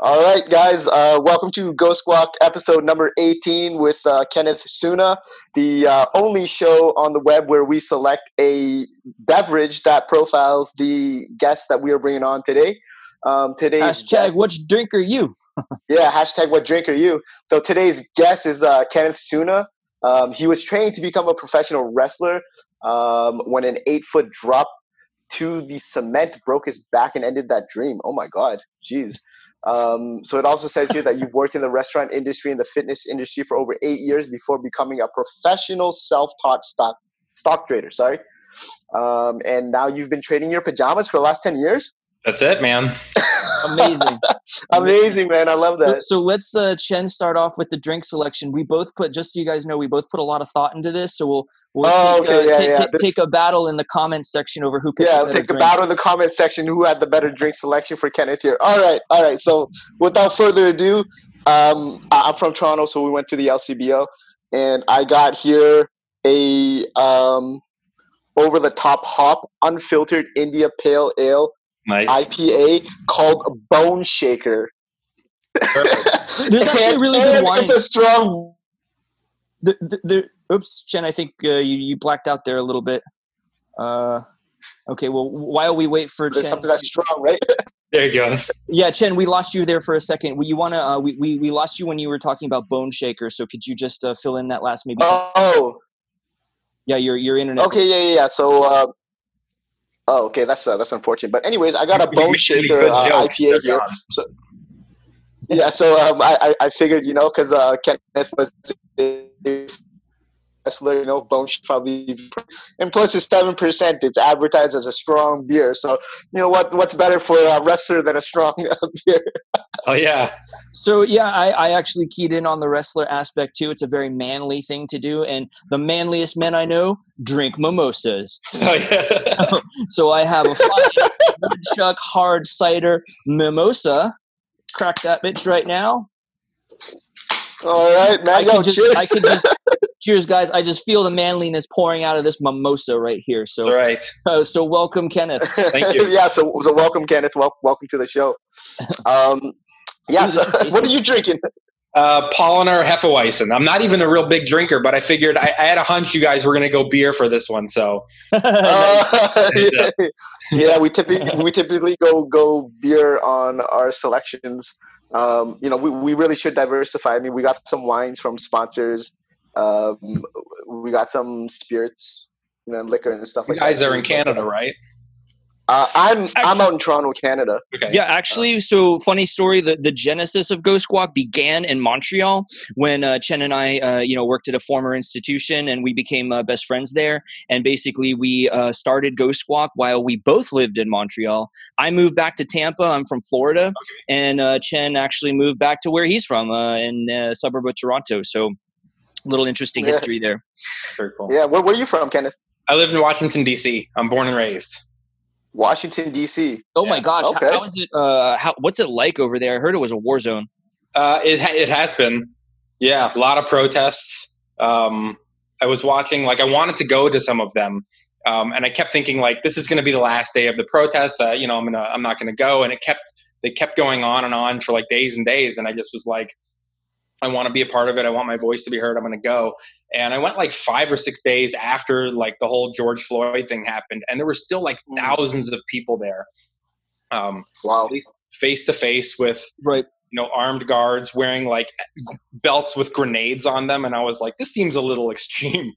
All right, guys. Uh, welcome to Ghost Squawk episode number 18 with uh, Kenneth Suna, the uh, only show on the web where we select a beverage that profiles the guest that we are bringing on today. Um, today's Hashtag guest, which drink are you? yeah, hashtag what drink are you? So today's guest is uh, Kenneth Suna. Um, he was trained to become a professional wrestler um, when an eight foot drop to the cement broke his back and ended that dream. Oh my God, jeez. Um, so it also says here that you've worked in the restaurant industry and the fitness industry for over eight years before becoming a professional self-taught stock stock trader. Sorry, um, and now you've been trading your pajamas for the last ten years. That's it, man. Amazing. Amazing, man! I love that. So let's uh, Chein start off with the drink selection. We both put, just so you guys know, we both put a lot of thought into this. So we'll we'll Oh, take, okay, uh, yeah, ta- yeah. ta- This- take a battle in the comments section over who picked Yeah, the take the drink. battle in the comment section. Who had the better drink selection for Kenneth here? All right, all right. So without further ado, um, I'm from Toronto, so we went to the LCBO, and I got here a um, over the top hop unfiltered India Pale Ale Nice. IPA called Bone Shaker. There's actually a really good And wine. It's a strong. The, the, the, oops, Chein, I think uh, you, you blacked out there a little bit. Uh, okay, well, while we wait for There's Chein, something that's strong, right? There he goes. yeah, Chein, we lost you there for a second. You want to? Uh, we, we we lost you when you were talking about Bone Shaker. So could you just uh, fill in that last maybe? Oh, yeah, your your internet. okay, yeah, yeah, yeah. So. Uh, Oh, okay, that's uh, that's unfortunate. But anyways, I got a bone really shaker uh. IPA here. So, yeah, so um, I, I figured you know because uh, Kenneth was wrestler, you know, bone shaker probably, and plus it's seven percent. It's advertised as a strong beer, so you know what what's better for a wrestler than a strong uh, beer? Oh yeah. So yeah, I, I actually keyed in on the wrestler aspect too. It's a very manly thing to do, and the manliest men I know drink mimosas. Oh yeah. So I have a fine woodchuck hard cider mimosa. Crack that bitch right now. All right, man. I Yo, could just, cheers. I could just, cheers, guys. I just feel the manliness pouring out of this mimosa right here. That's So, right. uh, so welcome, Kenneth. Thank you. yeah, so so welcome, Kenneth. Wel- welcome to the show. Um, yeah, so what are you drinking? Uh, Paulaner Hefeweizen. I'm not even a real big drinker, but I figured I, I had a hunch you guys were gonna go beer for this one. So Uh, yeah, we typically we typically go go beer on our selections. Um, you know, we, we really should diversify. I mean, we got some wines from sponsors. Um, we got some spirits, you know, liquor and stuff you like guys that. Guys are in Canada, right? Uh, I'm I'm out in Toronto, Canada. Okay. Yeah, actually, so funny story. The, the genesis of Ghost Squawk began in Montreal when uh, Chein and I, uh, you know, worked at a former institution, and we became uh, best friends there. And basically, we uh, started Ghost Squawk while we both lived in Montreal. I moved back to Tampa. I'm from Florida, and uh, Chein actually moved back to where he's from, uh, in uh, suburb of Toronto. So, little interesting Yeah. history there. Very cool. Yeah, where, where are you from, Kenneth? I live in Washington D.C. I'm born and raised. Washington D.C. Oh my Yeah. gosh, how- Okay. how is it? Uh, how what's it like over there? I heard it was a war zone. Uh, it ha- it has been, yeah, a lot of protests. Um, I was watching, like, I wanted to go to some of them, um, and I kept thinking, like, this is going to be the last day of the protests. Uh, you know, I'm gonna, I'm not going to go, and it kept, they kept going on and on for like days and days, and I just was like, I want to be a part of it. I want my voice to be heard. I'm going to go, and I went like five or six days after like the whole George Floyd thing happened, and there were still like Mm. thousands of people there, um, Wow. face to face with Right. you know armed guards wearing like belts with grenades on them and i was like this seems a little extreme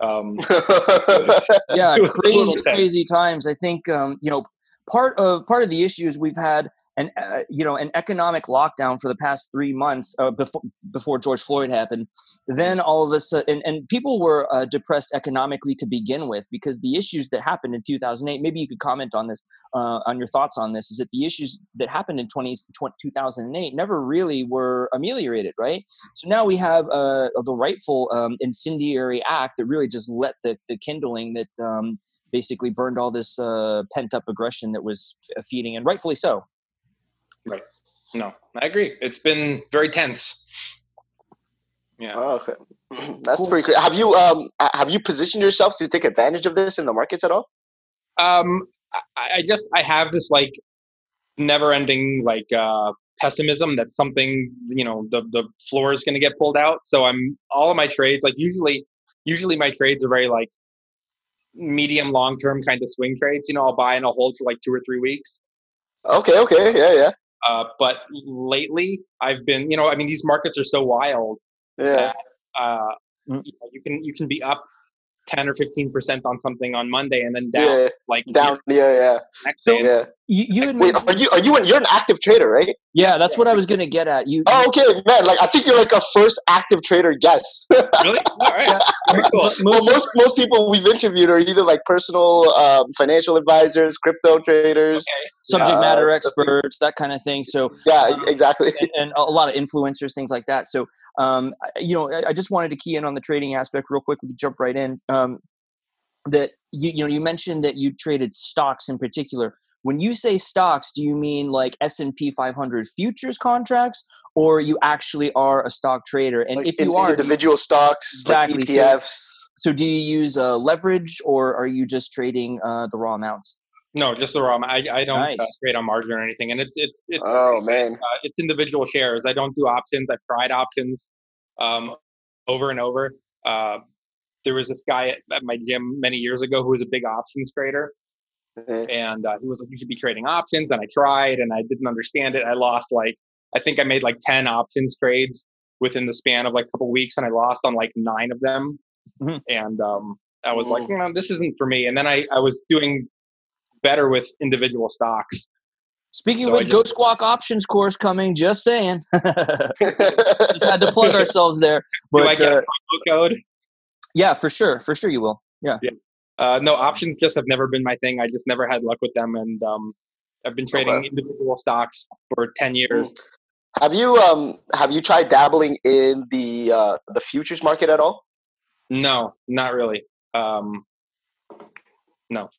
um yeah was a crazy crazy times i think um, you know part of part of the issue is we've had an uh, you know an economic lockdown for the past three months uh, before before George Floyd happened. Then all of a sudden, and, people were uh, depressed economically to begin with because the issues that happened in 2008. Maybe you could comment on this, uh, on your thoughts on this. Is that the issues that happened in 20, 2008 never really were ameliorated, right? So now we have uh, the rightful um, incendiary act that really just let the the kindling that. Um, basically burned all this uh, pent up aggression that was f- feeding, and rightfully so. No i agree it's been very tense yeah Oh, okay. That's Cool. pretty great. Have you um have you positioned yourself to take advantage of this in the markets at all? um I, I just i have this like never ending like uh pessimism that something you know the the floor is going to get pulled out. So I'm all of my trades like usually usually my trades are very like medium long term kind of swing trades. You know, I'll buy and I'll hold for like two or three weeks. Okay, okay, yeah, yeah. Uh, but lately, I've been, you know, I mean, these markets are so wild. Yeah. That, uh, mm. you, know, you can you can be up 10 or 15 percent on something on Monday and then down yeah. like down yeah yeah next day yeah you, you like, wait, are you are you an, you're an active trader right? Yeah that's what I was gonna get at. You oh okay man like I think you're like a first active trader guest really? All right. Very cool. well, most most people we've interviewed are either like personal um, financial advisors crypto traders okay. subject uh, matter experts that kind of thing so yeah um, exactly. and, and, a lot of influencers things like that so um, you know I, I just wanted to key in on the trading aspect real quick we can jump right in. Um, that you you know you mentioned that you traded stocks in particular. When you say stocks, do you mean like S and P 500 futures contracts, or you actually are a stock trader? And like if you are, individual you, stocks, exactly. Like ETFs. So, so, do you use uh, leverage, or are you just trading uh, the raw amounts? No, just the raw. I I don't uh, nice. uh, trade on margin or anything, and it's it's it's oh man, uh, it's individual shares. I don't do options. I've tried options um, over and over. Uh, there was this guy at, at, my gym many years ago who was a big options trader. Mm-hmm. And uh, he was like, you should be trading options. And I tried and I didn't understand it. I lost like, I think I made like 10 options trades within the span of like a couple weeks and I lost on like nine of them. Mm-hmm. And um, I was mm-hmm. like, this isn't for me. And then I, I was doing better with individual stocks. Speaking so of which, Ghost Squawk options course coming. Just saying. just had to plug ourselves there. But, Do I get uh, a code? Yeah, for sure, for sure you will. Yeah. Yeah. Uh, no, options just have never been my thing. I just never had luck with them, and um, I've been trading okay. individual stocks for ten years. Have you um have you tried dabbling in the uh, the futures market at all? No, not really. Um, no.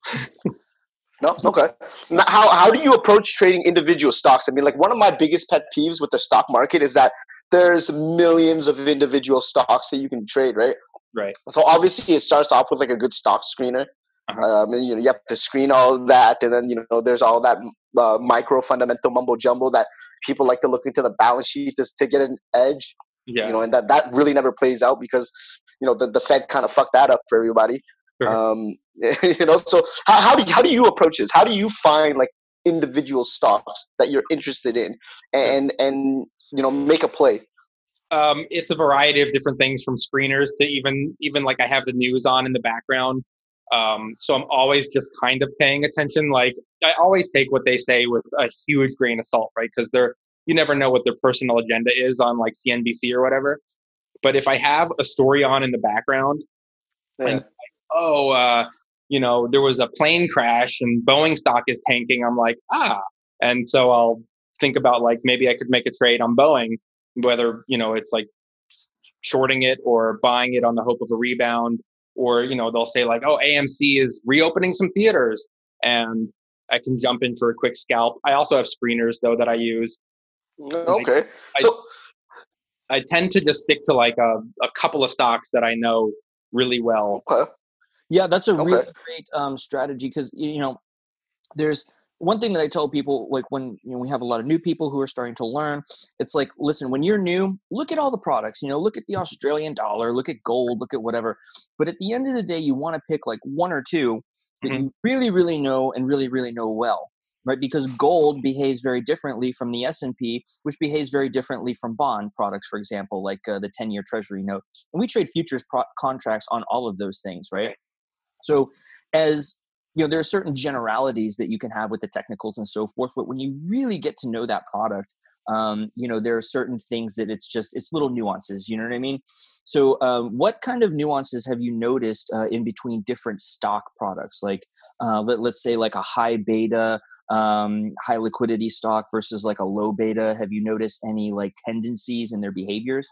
no. Okay. Now, how how do you approach trading individual stocks? I mean, like one of my biggest pet peeves with the stock market is that there's millions of individual stocks that you can trade, right? Right. So obviously, it starts off with like a good stock screener. Uh-huh. Um, and, you know, you have to screen all that, and then you know, there's all that uh, micro fundamental mumbo jumbo that people like to look into the balance sheet to, to get an edge. Yeah. You know, and that that really never plays out because you know the, the Fed kind of fucked that up for everybody. Sure. Um, you know, so how, how do you, how do you approach this? How do you find like individual stocks that you're interested in and and you know make a play? Um, it's a variety of different things from screeners to even even like I have the news on in the background. Um, so I'm always just kind of paying attention. Like I always take what they say with a huge grain of salt, right? Because they're you never know what their personal agenda is on like CNBC or whatever. But if I have a story on in the background, yeah. and oh, uh, you know, there was a plane crash and Boeing stock is tanking, I'm like, ah, and so I'll think about like maybe I could make a trade on Boeing whether you know it's like shorting it or buying it on the hope of a rebound or you know they'll say like oh amc is reopening some theaters and i can jump in for a quick scalp i also have screeners though that i use okay I, so I, I, tend to just stick to like a, a couple of stocks that i know really well okay. yeah that's a okay. really great um, strategy because you know there's one thing that I tell people, like when you know we have a lot of new people who are starting to learn, it's like, listen, when you're new, look at all the products. You know, look at the Australian dollar, look at gold, look at whatever. But at the end of the day, you want to pick like one or two that mm-hmm. you really, really know and really, really know well, right? Because gold behaves very differently from the S and P, which behaves very differently from bond products, for example, like uh, the ten-year Treasury note. And we trade futures pro- contracts on all of those things, right? So as you know there are certain generalities that you can have with the technicals and so forth but when you really get to know that product um, you know there are certain things that it's just it's little nuances you know what i mean? So um, what kind of nuances have you noticed uh, in between different stock products? Like uh, let, let's say like a high beta um, high liquidity stock versus like a low beta. Have you noticed any like tendencies in their behaviors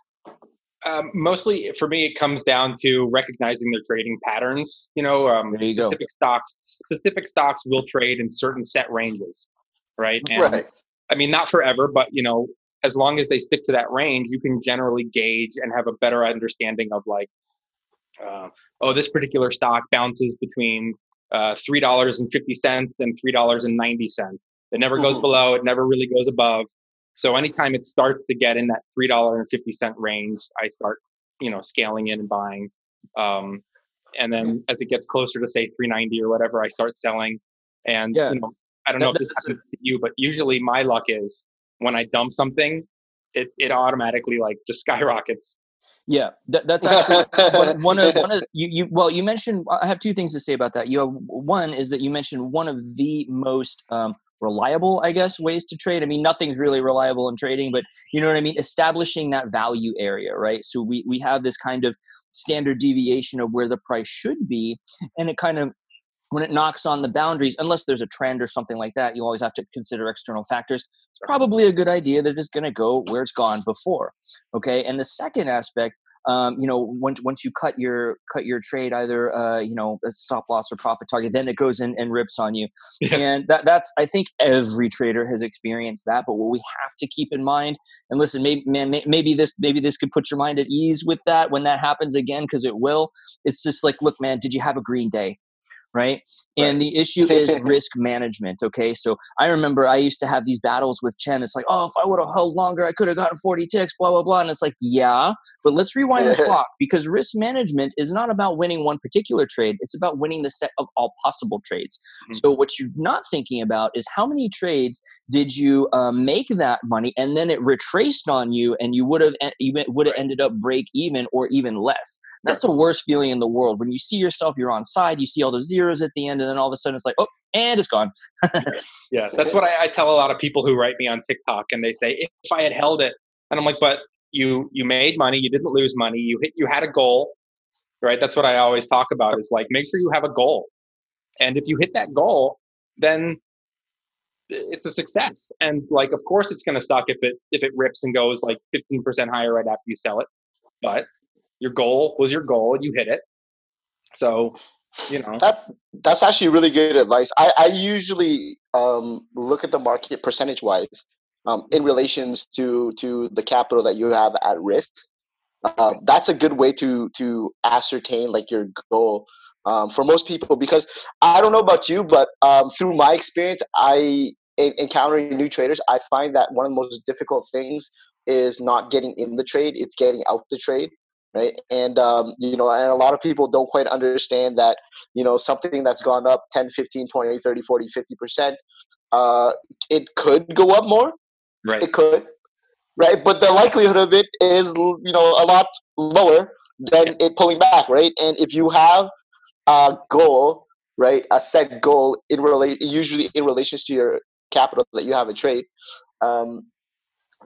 um, mostly for me, it comes down to recognizing their trading patterns. You know, um, you specific go. stocks, specific stocks will trade in certain set ranges, right? And, right. I mean, not forever, but you know, as long as they stick to that range, you can generally gauge and have a better understanding of like, uh, oh, this particular stock bounces between uh, three dollars and fifty cents and three dollars and ninety cents. It never goes mm-hmm. below. It never really goes above. So anytime it starts to get in that three dollar and fifty cent range, I start you know scaling in and buying. Um, and then as it gets closer to say 390 or whatever, I start selling. And yeah. you know, I don't know if this happens to you, but usually my luck is when I dump something, it it automatically like just skyrockets. Yeah, that, that's actually one of one of you, you. Well, you mentioned. I have two things to say about that. You have one is that you mentioned one of the most um, reliable, I guess, ways to trade. I mean, nothing's really reliable in trading, but you know what I mean. Establishing that value area, right? So we we have this kind of standard deviation of where the price should be, and it kind of when it knocks on the boundaries, unless there's a trend or something like that, you always have to consider external factors. It's probably a good idea that it's going to go where it's gone before. Okay, and the second aspect, um, you know, once once you cut your cut your trade, either uh, you know a stop loss or profit target, then it goes in and rips on you. Yeah. And that that's I think every trader has experienced that. But what we have to keep in mind, and listen, maybe man, maybe this maybe this could put your mind at ease with that when that happens again, because it will. It's just like, look, man, did you have a green day? Right? And the issue is risk management. Okay, so I remember I used to have these battles with Chein. It's like, oh, if I would have held longer, I could have gotten 40 ticks, blah blah blah. And it's like, yeah, but let's rewind the clock because risk management is not about winning one particular trade. It's about winning the set of all possible trades. Mm-hmm. So what you're not thinking about is how many trades did you uh, make that money, and then it retraced on you, and you would have even would have ended up break even or even less. That's the worst feeling in the world when you see yourself, you're on side, you see all the zeros at the end, and then all of a sudden it's like, oh, and it's gone. yeah, that's what I, I, tell a lot of people who write me on TikTok, and they say, if I had held it, and I'm like, but you you made money, you didn't lose money, you hit, you had a goal, right? That's what I always talk about is like make sure you have a goal, and if you hit that goal, then it's a success. And like, of course, it's going to suck if it if it rips and goes like 15% higher right after you sell it, but your goal was your goal and you hit it. So, you know. That that's actually really good advice. I, I usually um, look at the market percentage wise um, in relations to to the capital that you have at risk. Uh, that's a good way to to ascertain like your goal um, for most people because I don't know about you, but um, through my experience, I in, encountering new traders, I find that one of the most difficult things is not getting in the trade; it's getting out the trade right? And um, you know and a lot of people don't quite understand that you know something that's gone up 10 15 20 30 40 50 percent uh, it could go up more. Right. It could right? But the likelihood of it is you know a lot lower than it pulling back right? And if you have a goal right a set goal in relate usually in relation to your capital that you have a trade um,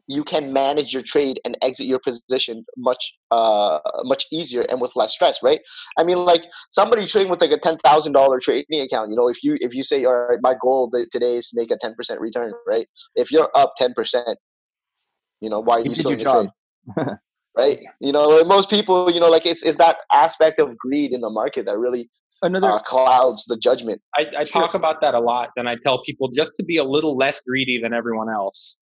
you can manage your trade and exit your position much uh much easier and with less stress right? I mean like somebody trading with like a ten thousand dollar trading account you know if you if you say all right my goal today is to make a 10% return right? If you're up 10% you know why are you, you still in your trade? right? You know most people you know like it's, it's that aspect of greed in the market that really another uh, clouds the judgment. I, I sure. talk about that a lot and i tell people just to be a little less greedy than everyone else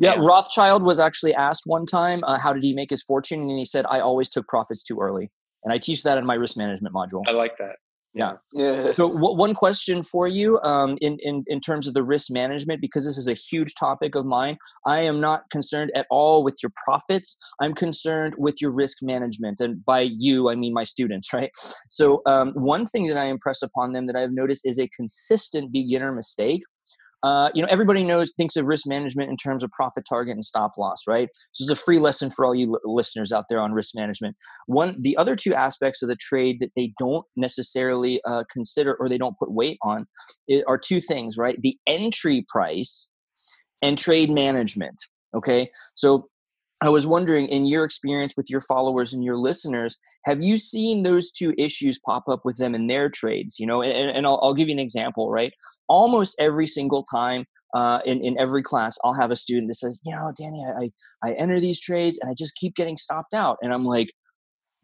yeah, Rothschild was actually asked one time, uh, how did he make his fortune? And he said, I always took profits too early. And I teach that in my risk management module. I like that. Yeah. yeah. So w- one question for you um, in, in, in terms of the risk management, because this is a huge topic of mine, I am not concerned at all with your profits. I'm concerned with your risk management. And by you, I mean my students, right? So um, one thing that I impress upon them that I've noticed is a consistent beginner mistake uh, you know, everybody knows thinks of risk management in terms of profit target and stop loss, right? So it's a free lesson for all you l- listeners out there on risk management. One, the other two aspects of the trade that they don't necessarily uh, consider or they don't put weight on are two things, right? The entry price and trade management. Okay, so I was wondering, in your experience with your followers and your listeners, have you seen those two issues pop up with them in their trades? You know, and, and I'll, I'll, give you an example, right? Almost every single time uh, in, in every class, I'll have a student that says, you know, Danny, I, I enter these trades and I just keep getting stopped out. And I'm like,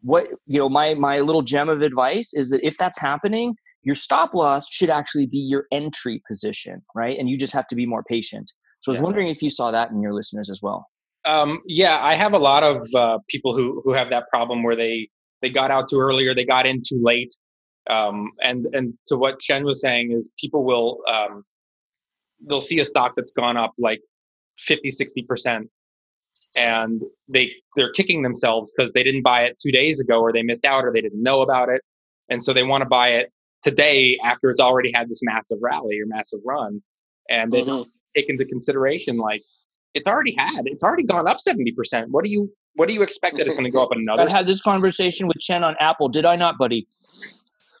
what, you know, my, my little gem of advice is that if that's happening, your stop loss should actually be your entry position, right? And you just have to be more patient. So I was yeah. wondering if you saw that in your listeners as well. Um, yeah, I have a lot of uh, people who who have that problem where they they got out too early or they got in too late. Um, and and so what Chein was saying is people will um, they'll see a stock that's gone up like 50, 60%. And they they're kicking themselves because they didn't buy it two days ago or they missed out or they didn't know about it. And so they want to buy it today after it's already had this massive rally or massive run. And they mm-hmm. don't take into consideration like it's already had it's already gone up 70%. What do you what do you expect that it's going to go up another? I had this conversation with Chein on Apple. Did I not, buddy?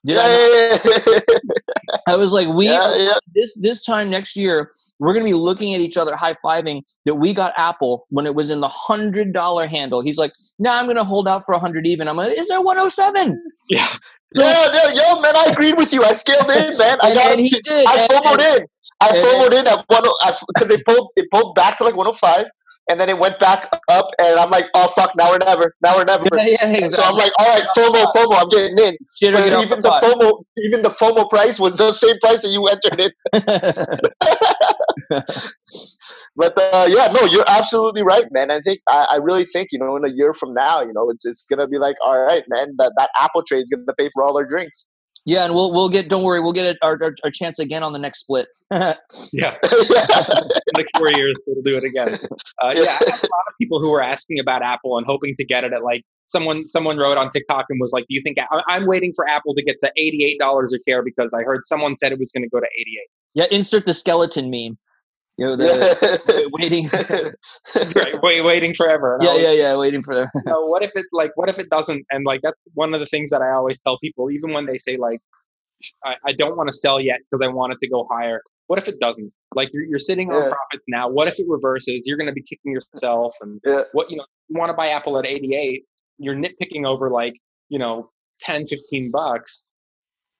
Yeah, I, yeah, yeah. I was like, we yeah, this this time next year, we're gonna be looking at each other, high fiving that we got Apple when it was in the hundred dollar handle. He's like, "No, nah, I'm gonna hold out for a hundred even." I'm like, "Is there 107?" Yeah. So, yeah, yeah, yo, man, I agreed with you. I scaled in, man. I got. Did, I FOMOed in. I FOMOed in at one oh, because they pulled they pulled back to like 105, and then it went back up, and I'm like, oh fuck, now or never, now or never. Yeah, yeah, exactly. So I'm like, all right, FOMO, FOMO, I'm getting in. Shit but even the, the FOMO, even the FOMO price was the same price that you entered in. but uh, yeah, no, you're absolutely right, man. I think I, I, really think you know in a year from now, you know, it's it's gonna be like, all right, man, that that Apple trade is gonna pay for all our drinks. Yeah, and we'll we'll get. Don't worry, we'll get our, our, our chance again on the next split. yeah, next four years we'll do it again. Uh, yeah, I have a lot of people who were asking about Apple and hoping to get it at like someone someone wrote on TikTok and was like, "Do you think I'm waiting for Apple to get to eighty eight dollars a share because I heard someone said it was going to go to eighty eight. Yeah, insert the skeleton meme. You know, the, waiting, right, wait, waiting forever. yeah, yeah, yeah, waiting for. you know, what if it like? What if it doesn't? And like that's one of the things that I always tell people, even when they say like, I, I don't want to sell yet because I want it to go higher. What if it doesn't? Like you're you're sitting on yeah. profits now. What if it reverses? You're going to be kicking yourself. And yeah. what you know, you want to buy Apple at 88. You're nitpicking over like you know 10, 15 bucks.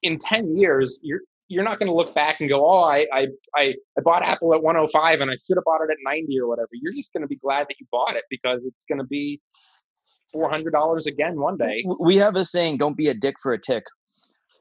In 10 years, you're you're not going to look back and go, oh, I, I, I, I bought Apple at 105 and I should have bought it at 90 or whatever. You're just going to be glad that you bought it because it's going to be $400 again one day. We have a saying, don't be a dick for a tick.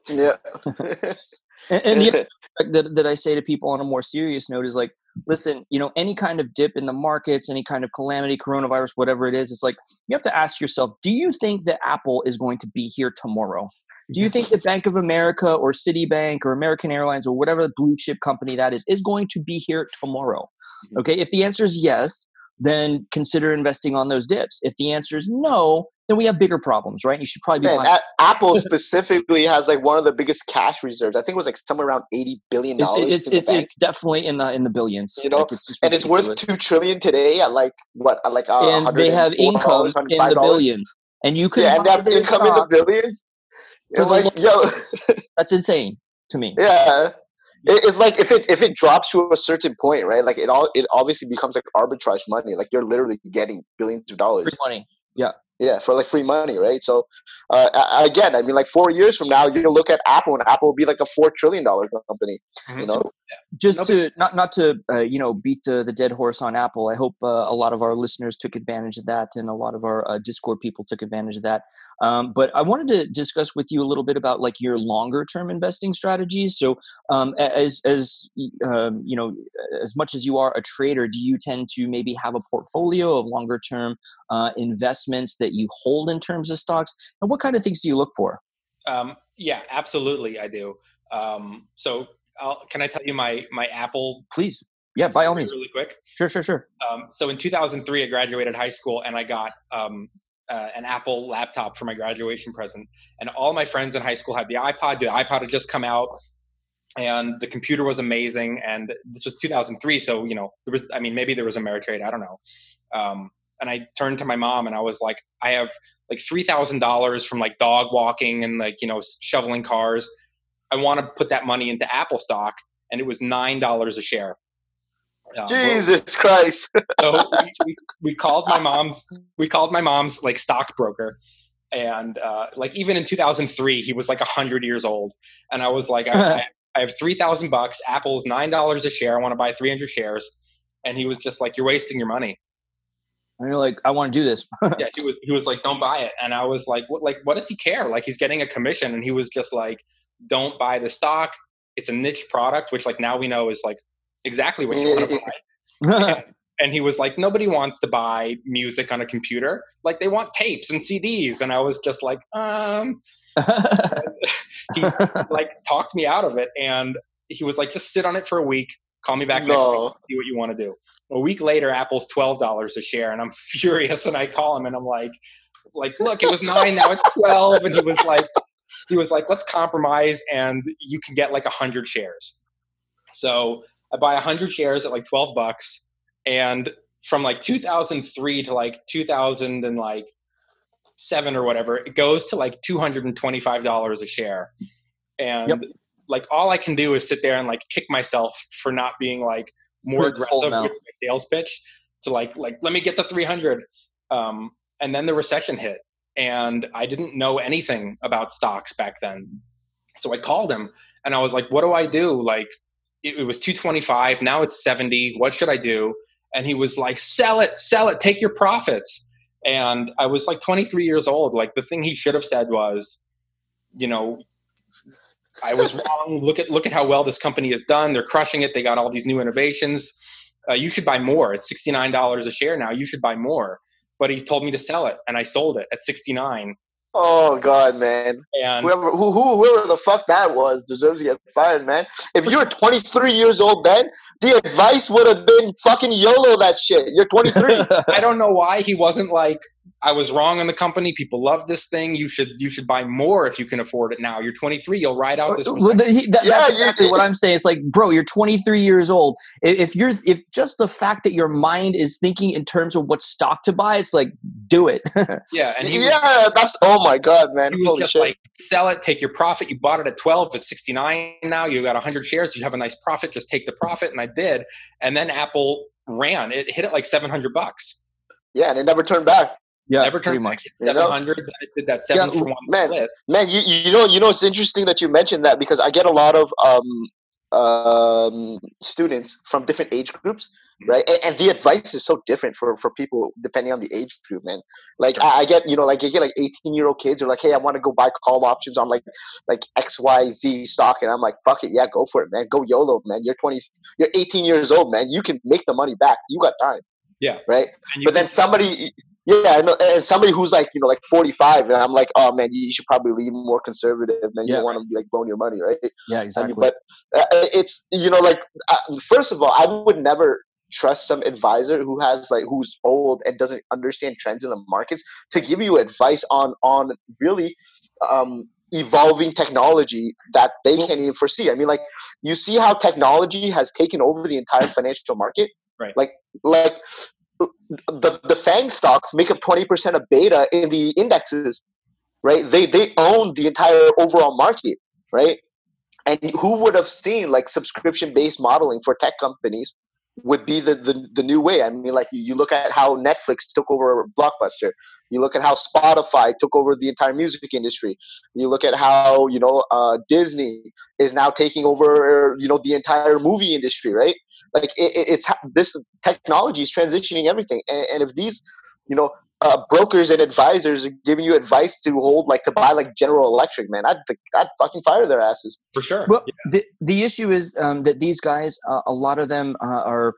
Yeah. and, and the that, that I say to people on a more serious note is like, listen, you know, any kind of dip in the markets, any kind of calamity, coronavirus, whatever it is, it's like you have to ask yourself, do you think that Apple is going to be here tomorrow? Do you think that Bank of America or Citibank or American Airlines or whatever the blue chip company that is is going to be here tomorrow? Mm-hmm. Okay, if the answer is yes, then consider investing on those dips. If the answer is no, then we have bigger problems, right? You should probably be. Man, a- Apple specifically has like one of the biggest cash reserves. I think it was like somewhere around eighty billion dollars. It's it's, it's, it's, definitely in the in the billions. You know, like it's and it's worth two trillion today at like what? At like uh, and they have income in the billions, and you can yeah, and they have income in the billions for like, yo, that's insane to me. Yeah, it's like if it if it drops to a certain point, right? Like it all it obviously becomes like arbitrage money. Like you're literally getting billions of dollars. Free money. Yeah. Yeah, for like free money, right? So, uh, again, I mean, like four years from now, you'll look at Apple, and Apple will be like a four trillion dollar company. Mm-hmm. You know, so, just to not not to uh, you know beat uh, the dead horse on Apple. I hope uh, a lot of our listeners took advantage of that, and a lot of our uh, Discord people took advantage of that. Um, but I wanted to discuss with you a little bit about like your longer term investing strategies. So, um, as as um, you know, as much as you are a trader, do you tend to maybe have a portfolio of longer term uh, investments that that you hold in terms of stocks? And what kind of things do you look for? Um, yeah, absolutely, I do. Um, so, I'll, can I tell you my my Apple? Please. Yeah, by all means. Really quick. Sure, sure, sure. Um, so in 2003, I graduated high school and I got um, uh, an Apple laptop for my graduation present. And all my friends in high school had the iPod. The iPod had just come out, and the computer was amazing. And this was 2003, so you know there was. I mean, maybe there was a Ameritrade. I don't know. Um, and I turned to my mom and I was like, I have like three thousand dollars from like dog walking and like you know shoveling cars. I want to put that money into Apple stock, and it was nine dollars a share. Uh, Jesus Christ! so we, we, we, called my mom's. We called my mom's like stockbroker, and uh, like even in 2003, he was like hundred years old, and I was like, I, I have three thousand bucks. Apple's nine dollars a share. I want to buy three hundred shares, and he was just like, "You're wasting your money." And you're like, I want to do this. yeah, he was he was like, don't buy it. And I was like, what like what does he care? Like he's getting a commission and he was just like, don't buy the stock. It's a niche product, which like now we know is like exactly what you want to buy. and, and he was like, nobody wants to buy music on a computer. Like they want tapes and CDs. And I was just like, um he like talked me out of it and he was like, just sit on it for a week, Call me back No. next week. See what you want to do. A week later, Apple's twelve dollars a share, and I'm furious. And I call him, and I'm like, like, look, it was nine, now it's twelve. And he was like, he was like, let's compromise, and you can get like a hundred shares. So I buy a hundred shares at like twelve bucks, and from like 2003 to like 2000 and like seven or whatever, it goes to like two hundred and twenty five dollars a share, and Yep. like all I can do is sit there and like kick myself for not being like more aggressive with my sales pitch to like like let me get the three hundred, um, and then the recession hit, and I didn't know anything about stocks back then, so I called him and I was like, what do I do? Like it, it was two twenty five, now it's seventy. What should I do? And he was like, sell it, sell it, take your profits and I was like 23 years old. Like the thing he should have said was, you know, I was wrong. Look at look at how well this company has done. They're crushing it. They got all these new innovations. Uh, you should buy more. It's 69 dollars a share now. You should buy more. But he told me to sell it, and I sold it at 69. Oh God, man! And Whoever, who, who, whoever the fuck that was, deserves to get fired, man. If you were 23 years old then, the advice would have been fucking YOLO that shit. You're 23. I don't know why he wasn't like I was wrong on the company. People love this thing. You should you should buy more if you can afford it now. You're 23. You'll ride out this. Uh, uh, well, the- he- that- Yeah, that's you- exactly what I'm saying. It's like, bro, you're 23 years old. If you're, if just the fact that your mind is thinking in terms of what stock to buy, it's like, do it. yeah, and he was, yeah, that's oh my God, man! he was Holy just shit! like sell it, take your profit. You bought it at 12, it's 69 now. You got 100 shares. You have a nice profit. Just take the profit, and I did. And then Apple ran. It hit it like 700 bucks. yeah, and it never turned back. Yeah, Never turned much. You know? 700. Then did that seven Yeah, for one man. split. Man, you you know you know it's interesting that you mentioned that because I get a lot of um um students from different age groups, right? And, and the advice is so different for for people depending on the age group, man. Like I, I get you know like you get like eighteen year old kids are like, hey, I want to go buy call options on like like X Y Z stock, and I'm like, fuck it, yeah, go for it, man. Go YOLO, man. You're twenty, you're eighteen years old, man. You can make the money back. You got time. Yeah. Right. But then somebody, yeah, I know, and somebody who's like, you know, like 45, and I'm like, oh man, you should probably lean more conservative, man. You Yeah, don't want to be like blowing your money, right? Yeah, I exactly. mean, but uh, it's you know, like uh, first of all, I would never trust some advisor who has like who's old and doesn't understand trends in the markets to give you advice on on really um evolving technology that they can't even foresee i mean like you see how technology has taken over the entire financial market Right. like like the the fang stocks make up 20% of beta in the indexes right? They they own the entire overall market right? And who would have seen like subscription based modeling for tech companies would be the, the the new way. I mean like you, look at how netflix took over blockbuster. You look at how spotify took over the entire music industry. You look at how you know uh, disney is now taking over you know the entire movie industry right? Like it- it's this technology is transitioning everything. And, and if these you know uh, brokers and advisors are giving you advice to hold like to buy like general electric man. I'd, I'd fucking fire their asses. For sure. Well, the the issue is um, that these guys, uh, a lot of them uh, are,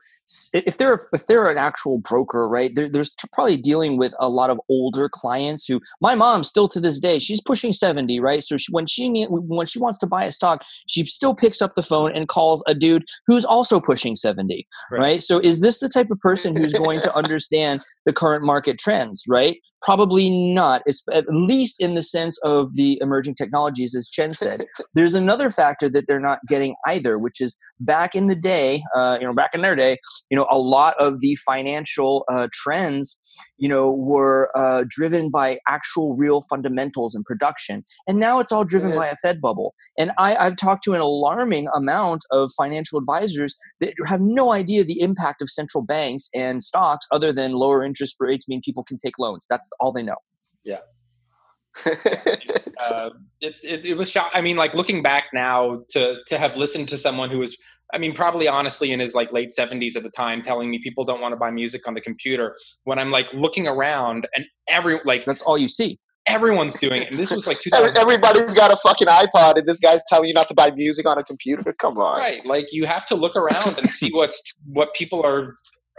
if they're if they're an actual broker, right? They're, they're probably dealing with a lot of older clients who. My mom still to this day, she's pushing seventy, right? So she, when she when she wants to buy a stock, she still picks up the phone and calls a dude who's also pushing seventy, Right. right? So is this the type of person who's going to understand the current market trends, right? Probably not. It's at least in the sense of the emerging technologies, as Chein said there's another factor that they're not getting either, which is back in the day, uh, you know, back in their day, you know, a lot of the financial uh, trends, you know, were uh, driven by actual real fundamentals and production, and now it's all driven Yeah. by a Fed bubble. And I, I've talked to an alarming amount of financial advisors that have no idea the impact of central banks and stocks, other than lower interest rates mean people can take loans. That's all they know. uh, it's it, it was shock. I mean, like looking back now to to have listened to someone who was, I mean, probably honestly in his like late seventies at the time, telling me people don't want to buy music on the computer. When I'm like looking around and every like That's all you see. everyone's doing it, and this was like Every- 2000. Everybody's got a fucking iPod, and this guy's telling you not to buy music on a computer. Come on. Right, like you have to look around and see what's what people are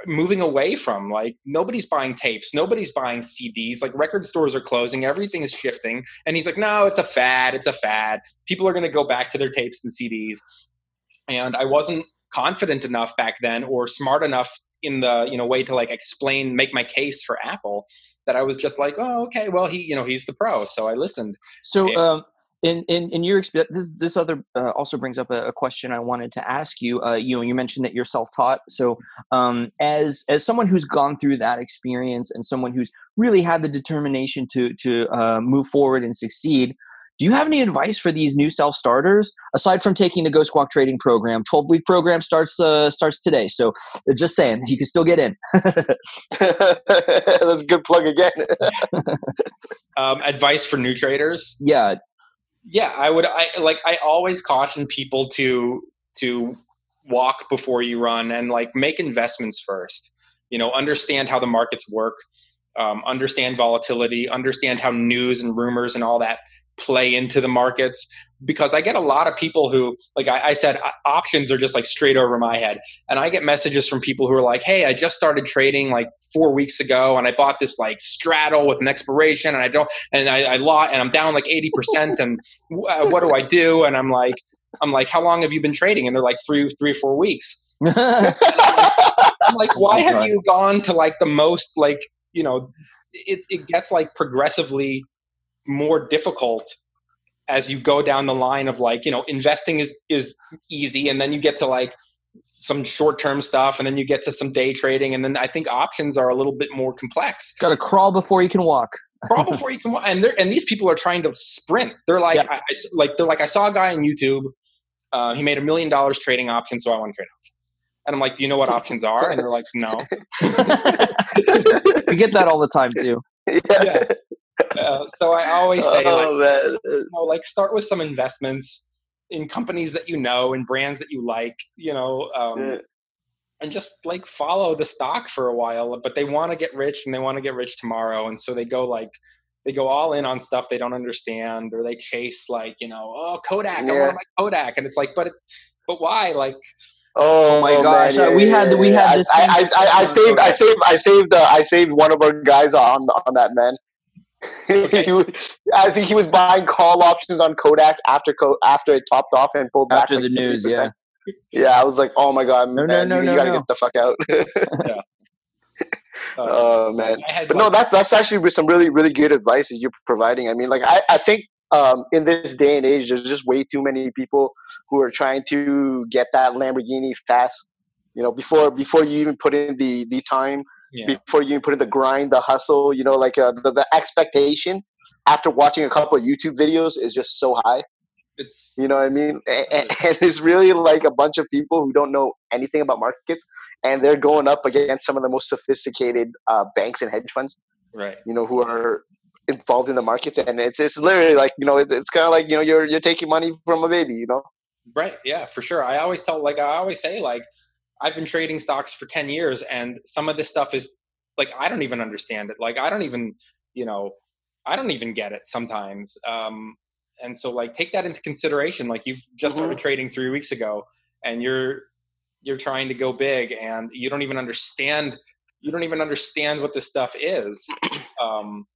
moving away from. Like nobody's buying tapes, nobody's buying CDs. Like record stores are closing, everything is shifting. And he's like, "No, it's a fad. It's a fad. People are going to go back to their tapes and CDs." And I wasn't confident enough back then or smart enough in the you know way to like explain make my case for apple that i was just like oh okay well he you know he's the pro so i listened so um in, in, in your experience, this, this other uh, also brings up a, a, question I wanted to ask you. Uh, you know, you mentioned that you're self-taught. So, um, as as someone who's gone through that experience and someone who's really had the determination to to uh, move forward and succeed, do you have any advice for these new self starters aside from taking the Ghost Squawk trading program? Twelve week program starts uh, starts today. So, uh, just saying, you can still get in. That's a good plug again. um, advice for new traders? Yeah, yeah i would i like i always caution people to to walk before you run and like make investments first you know understand how the markets work um, understand volatility understand how news and rumors and all that play into the markets because I get a lot of people who, like I, I, said, options are just like straight over my head. And I get messages from people who are like, hey, I just started trading like four weeks ago and I bought this like straddle with an expiration and I don't, and I, I lost and I'm down like 80% and uh, what do I do? And I'm like, I'm like, how long have you been trading? And they're like three, three or four weeks. I'm like, why have you gone to like the most like, you know, it, it gets like progressively more difficult as you go down the line of like you know investing is is easy and then you get to like some short term stuff and then you get to some day trading and then i think options are a little bit more complex. Got to crawl before you can walk. Crawl before you can walk and they're and these people are trying to sprint. They're like yeah. I, I, like they're like i saw a guy on youtube uh, he made a million dollars trading options so i want to trade options. And i'm like do you know what options are? And they're like no. We get that all the time too. Yeah. Yeah. Uh, so I always say, oh, like, you know, like start with some investments in companies that you know and brands that you like, you know, um, yeah. and just like follow the stock for a while. But they want to get rich and they want to get rich tomorrow, and so they go like they go all in on stuff they don't understand, or they chase like you know, oh Kodak, yeah. I want my Kodak, and it's like, but it's but why like. Oh, oh, my gosh! Man, yeah, we had we had. This I, I, I, I saved I saved I saved uh, I saved one of our guys on on that man. I think he was buying call options on Kodak after after it topped off and pulled after back after the news. Yeah, yeah. I was like, oh my god, no, man, no, no, you, you gotta no. get the fuck out. yeah. Uh, oh man, but no, that's that's actually some really really good advice that you're providing. I mean, like I I think um, in this day and age, there's just way too many people who are trying to get that Lamborghini fast. You know, before before you even put in the the time yeah. before you put in the grind, the hustle, you know, like uh, the, the expectation after watching a couple of YouTube videos is just so high. It's you know what I mean, and, and, it's really like a bunch of people who don't know anything about markets, and they're going up against some of the most sophisticated uh, banks and hedge funds, right? You know, who are involved in the markets, and it's it's literally like you know, it's, it's kind of like you know, you're you're taking money from a baby, you know. Right. Yeah, for sure. I always tell, like, I always say, like, I've been trading stocks for 10 years and some of this stuff is like I don't even understand it. Like I don't even, you know, I don't even get it sometimes. Um and so like take that into consideration. Like you've just started mm-hmm. trading 3 weeks ago and you're you're trying to go big and you don't even understand you don't even understand what this stuff is. Um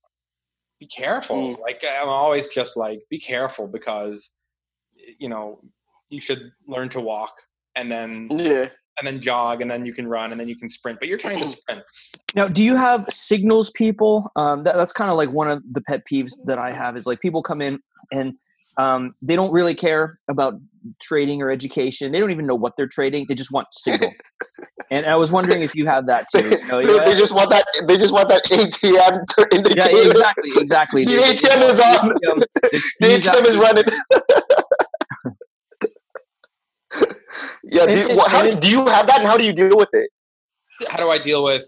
be careful. Mm. Like I'm always just like be careful because you know, you should learn to walk and then yeah and then jog and then you can run and then you can sprint but you're trying to sprint. Now do you have signals people? Um, that, that's kind of like one of the pet peeves that i have is like people come in and um, they don't really care about trading or education. They don't even know what they're trading. They just want signals. And i was wondering if you have that too. You know, they, they, just want that they just want that atm indicator. yeah exactly exactly. The atm is on. the atm is running yeah. Do you, how, do you have that, and how do you deal with it? How do I deal with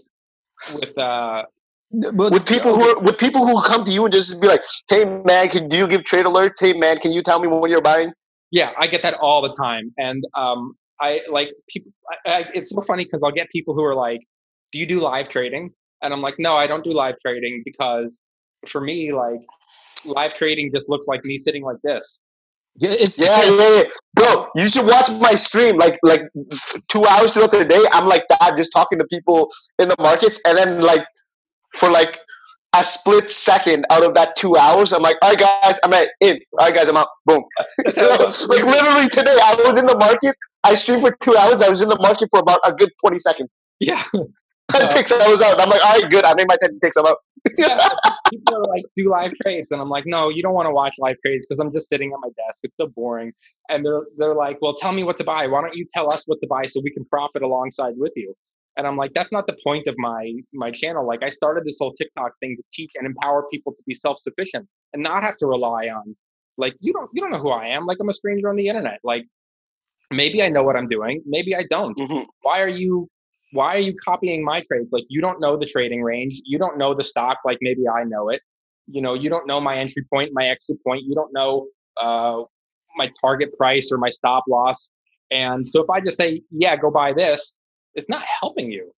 with uh, with people who are, with people who come to you and just be like, "Hey man, can do you give trade alerts? Hey man, can you tell me when you're buying?" Yeah, I get that all the time, and um, I like people. I, I, it's so funny because I'll get people who are like, "Do you do live trading?" And I'm like, "No, I don't do live trading because for me, like, live trading just looks like me sitting like this. Yeah, it's yeah, yeah, yeah, bro. You should watch my stream. Like, like two hours throughout the day, I'm like that, just talking to people in the markets, and then like for like a split second out of that two hours, I'm like, all right, guys, I'm at in. All right, guys, I'm out. Boom. like literally today, I was in the market I streamed for two hours. I was in the market for about a good twenty seconds. Yeah. Ten ticks, I was out. I'm like, all right, good. I made my ten ticks. I'm out. yeah, people are like, do live trades, and I'm like, no, you don't want to watch live trades because I'm just sitting at my desk. It's so boring. And they're they're like, well, tell me what to buy. Why don't you tell us what to buy so we can profit alongside with you? And I'm like, that's not the point of my my channel. Like, I started this whole TikTok thing to teach and empower people to be self sufficient and not have to rely on like you don't you don't know who I am. Like I'm a stranger on the internet. Like maybe I know what I'm doing, maybe I don't. Mhm. Why are you why are you copying my trades? Like you don't know the trading range, you don't know the stock like maybe I know it. You know, you don't know my entry point, my exit point, you don't know uh my target price or my stop loss. And so if I just say, yeah, go buy this, it's not helping you.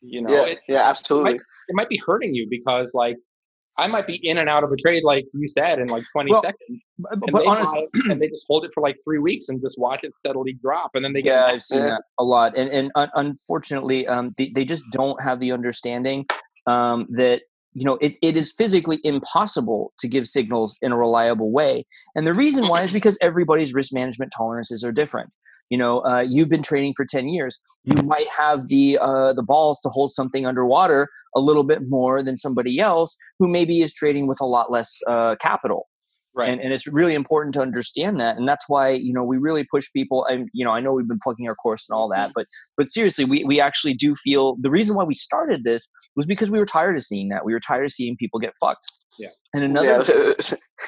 You know, Yeah, it, yeah, absolutely. it might be hurting you because like I might be in and out of a trade, like you said, in like 20 Well, seconds. And, but they honestly, buy and they just hold it for like three weeks and just watch it steadily drop. And then they get yeah. I've seen that a lot, and and un- unfortunately, um, they, they just don't have the understanding um, that you know it, it is physically impossible to give signals in a reliable way, and the reason why is because everybody's risk management tolerances are different. You know, uh, you've been trading for ten years. You might have the uh, the balls to hold something underwater a little bit more than somebody else who maybe is trading with a lot less uh, capital right. and, and it's really important to understand that and that's why you know we really push people and you know i know we've been plugging our course and all that but but seriously we, we actually do feel the reason why we started this was because we were tired of seeing that we were tired of seeing people get fucked Yeah. and another yeah,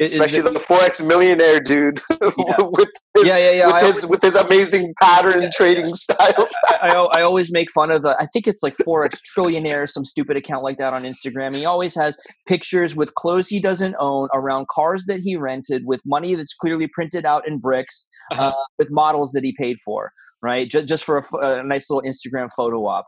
is especially that- the forex millionaire dude with his, yeah yeah yeah with I his with his amazing pattern trading styles. I, I, I always make fun of the, I think it's like Forex Trillionaire, some stupid account like that on Instagram. He always has pictures with clothes he doesn't own, around cars that he rented, with money that's clearly printed out in bricks, Uh-huh. uh, with models that he paid for, right? Just, just for a, a nice little Instagram photo op.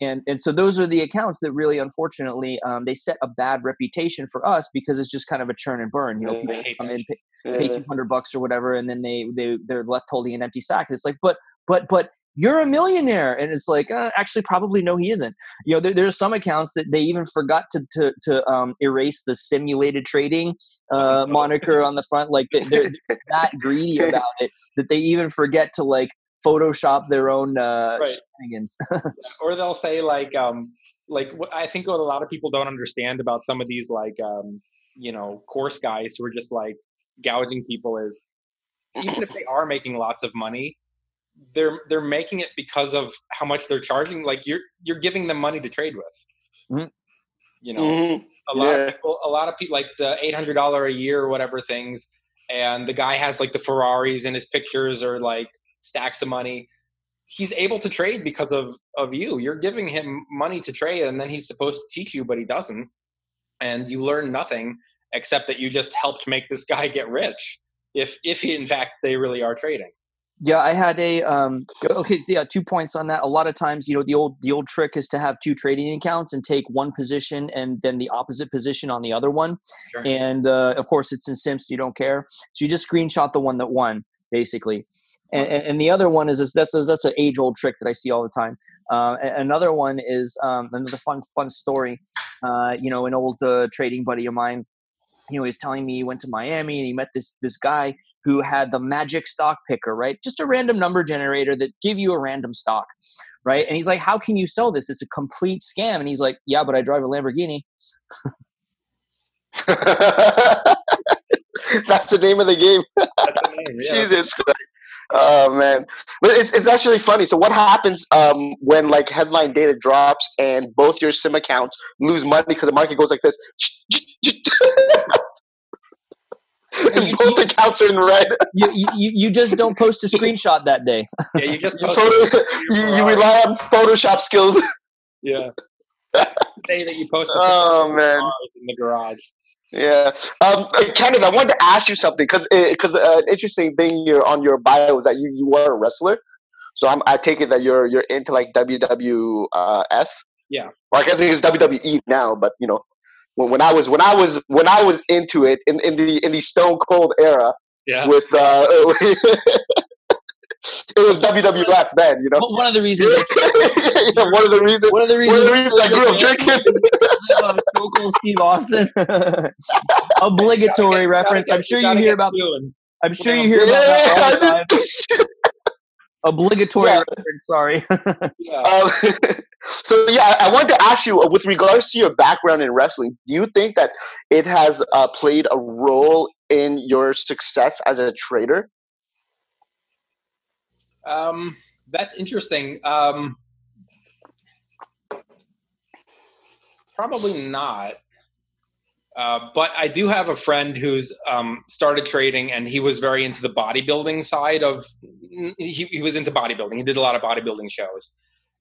And, and so those are the accounts that really, unfortunately, um, they set a bad reputation for us because it's just kind of a churn and burn. You know, people come in, pay, pay 200 bucks or whatever and then they they they're left holding an empty sack. It's like but but but you're a millionaire. And it's like uh, actually probably no he isn't. You know there, there's some accounts that they even forgot to to, to um, erase the simulated trading uh, moniker on the front. Like they're, they're that greedy about it that they even forget to like photoshop their own uh, Right. shenanigans or they'll say like um like what I think what a lot of people don't understand about some of these like um you know course guys who are just like gouging people is even if they are making lots of money they're they're making it because of how much they're charging like you're you're giving them money to trade with Mhm. you know Mhm. a lot Yeah. of people a lot of people like the $800 a year or whatever things and the guy has like the ferraris in his pictures or like stacks of money he's able to trade because of of you you're giving him money to trade and then he's supposed to teach you but he doesn't and you learn nothing except that you just helped make this guy get rich if if he in fact they really are trading Yeah, I had a um okay, so yeah, two points on that. A lot of times, you know, the old the old trick is to have two trading accounts and take one position and then the opposite position on the other one. Sure. And uh, of course, it's in Sims, so you don't care. So you just screenshot the one that won, basically. And, and, and the other one is, is that's that's an age old trick that I see all the time. Uh, another one is um, another fun fun story. Uh, you know, an old uh, trading buddy of mine. You know, he's telling me he went to Miami and he met this this guy who had the magic stock picker, right? Just a random number generator that give you a random stock, right? And he's like, "How can you sell this? It's a complete scam." And he's like, "Yeah, but I drive a Lamborghini." That's the name of the game. that's the name yeah. Jesus Christ. Oh man, but it's it's actually funny. So what happens um, when like headline data drops and both your sim accounts lose money because the market goes like this? and you- both accounts are in red. You, you you- you just don't post a screenshot that day. yeah you just You, photo, you, you rely on Photoshop skills. yeah say that you posted Oh, man. in the garage Yeah, um, Kenneth, I wanted to ask you something because because uh, an interesting thing you're on your bio is that you, you are a wrestler. So I'm, I take it that you're you're into like WWF. Yeah. Well, I guess it's WWE now, but you know, when, when I was when I was when I was into it in, in the in the Stone Cold era yeah with uh, it was WWF then, you know. Well, One of the reasons. yeah, one of the reasons. One of the reasons. One of the reasons I grew up drinking. Uh, Stone Cold Steve Austin. Obligatory reference. I'm sure you hear about. I'm sure you hear about that all the time. Obligatory yeah. record, sorry. yeah. Um, so yeah, I wanted to ask you, uh, with regards to your background in wrestling, do you think that it has uh, played a role in your success as a trader? Um, that's interesting. Um, probably not. Uh, but I do have a friend who's um, started trading, and he was very into the bodybuilding side of. He, he was into bodybuilding. He did a lot of bodybuilding shows,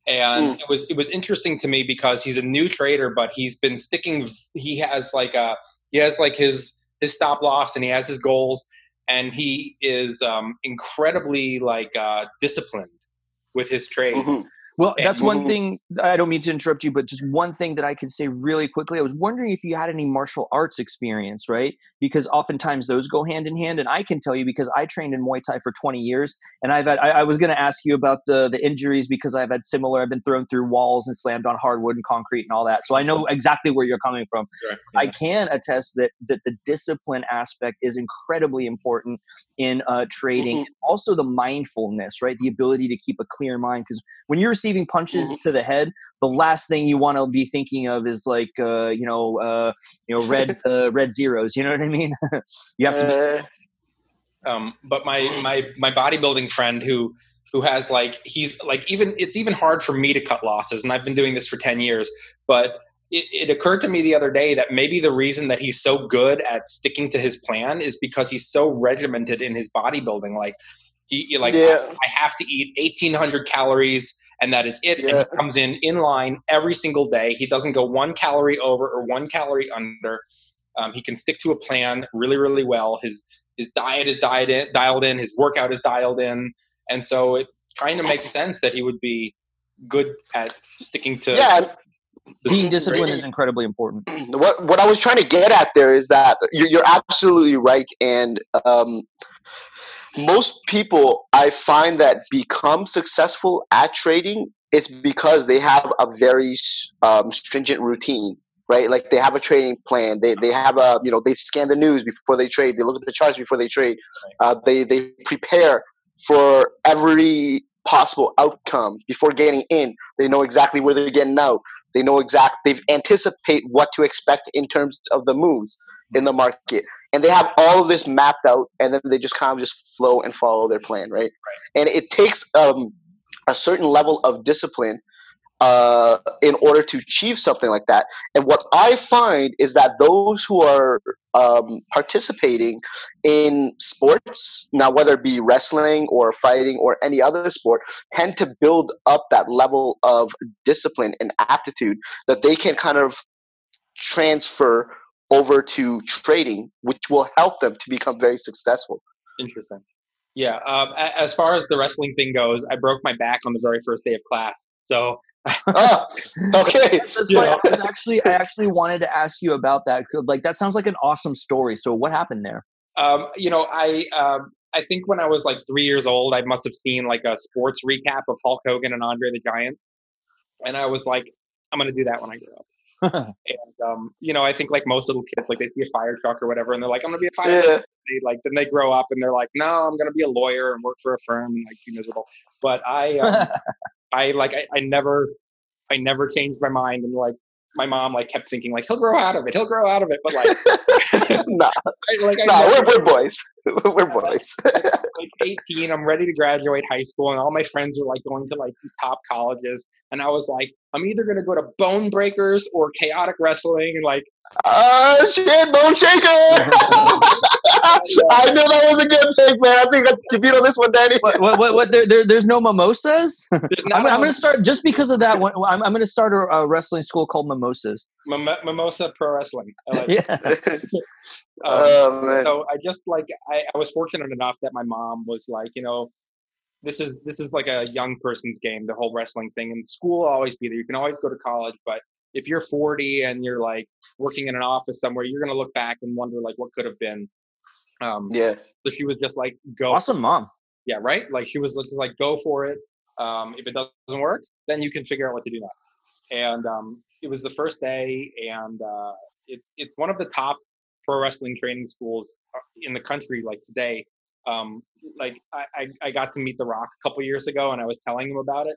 and mm. it was it was interesting to me because he's a new trader, but he's been sticking. He has like a he has like his his stop loss, and he has his goals, and he is um, incredibly like uh, disciplined with his trades. Mm-hmm. Well, that's one thing. I don't mean to interrupt you, but just one thing that I could say really quickly. I was wondering if you had any martial arts experience, right? Because oftentimes those go hand in hand. And I can tell you because I trained in Muay Thai for 20 years, and I've had, I, I was going to ask you about the, the injuries because I've had similar. I've been thrown through walls and slammed on hardwood and concrete and all that. So I know exactly where you're coming from. Sure, yeah. I can attest that that the discipline aspect is incredibly important in uh, trading. Mm-hmm. Also, the mindfulness, right? The ability to keep a clear mind because when you're receiving punches mm-hmm. to the head, the last thing you want to be thinking of is like uh, you know uh, you know red uh, red zeros. You know what I mean? you have to. Be- uh. um, but my my my bodybuilding friend who who has like he's like even it's even hard for me to cut losses, and I've been doing this for ten years, but. It, it occurred to me the other day that maybe the reason that he's so good at sticking to his plan is because he's so regimented in his bodybuilding. Like he like yeah. I, I have to eat 1800 calories and that is it. Yeah. And he comes in in line every single day. He doesn't go one calorie over or one calorie under. Um, he can stick to a plan really, really well. His his diet is diet in, dialed in. His workout is dialed in, and so it kind of makes sense that he would be good at sticking to. Yeah. Being disciplined is incredibly important. What what I was trying to get at there is that you're, you're absolutely right, and um, most people I find that become successful at trading, it's because they have a very um, stringent routine, right? Like they have a trading plan. They, they have a, you know, they scan the news before they trade. They look at the charts before they trade. Uh, they, they prepare for every possible outcome before getting in. They know exactly where they're getting out. They know exact. they've anticipate what to expect in terms of the moves in the market and they have all of this mapped out and then they just kind of just flow and follow their plan right, right. and it takes um, a certain level of discipline uh, in order to achieve something like that and what i find is that those who are um, participating in sports now whether it be wrestling or fighting or any other sport tend to build up that level of discipline and aptitude that they can kind of transfer over to trading, which will help them to become very successful. Interesting. Yeah. Um, as far as the wrestling thing goes, I broke my back on the very first day of class. So. oh, okay. I was actually, I actually wanted to ask you about that. Like, that sounds like an awesome story. So, what happened there? Um, you know, I um, I think when I was like three years old, I must have seen like a sports recap of Hulk Hogan and Andre the Giant, and I was like, I'm gonna do that when I grow up. and um, you know, I think like most little kids, like they see a fire truck or whatever, and they're like, "I'm gonna be a fire." Yeah. They, like then they grow up and they're like, "No, I'm gonna be a lawyer and work for a firm and like be miserable." But I, um, I like I, I never, I never changed my mind and like my mom like kept thinking like he'll grow out of it, he'll grow out of it, but like nah, like, nah, we're, we're boys, we're boys. like 18, I'm ready to graduate high school, and all my friends are like going to like these top colleges, and I was like, I'm either gonna go to Bone Breakers or Chaotic Wrestling, and like, oh uh, shit, Bone Shaker. I knew that was a good pick, man. I think to beat on this one, Danny. what? What? What? what there, there, there's no mimosas. There's I'm, I'm going to start just because of that. One, I'm, I'm going to start a, a, wrestling school called Mimosas. Mim- Mimosa Pro Wrestling. Like yeah. um, oh man. So I just like I, I was fortunate enough that my mom was like, you know, this is this is like a young person's game. The whole wrestling thing, and school will always be there. You can always go to college, but if you're 40 and you're like working in an office somewhere, you're going to look back and wonder like what could have been. Um, yeah. So she was just like, go. Awesome mom. Yeah, right. Like she was just like, go for it. Um, if it doesn't work, then you can figure out what to do next. And um, it was the first day, and uh, it, it's one of the top pro wrestling training schools uh, in the country. Like today, Um, like I, I, I got to meet The Rock a couple years ago, and I was telling him about it,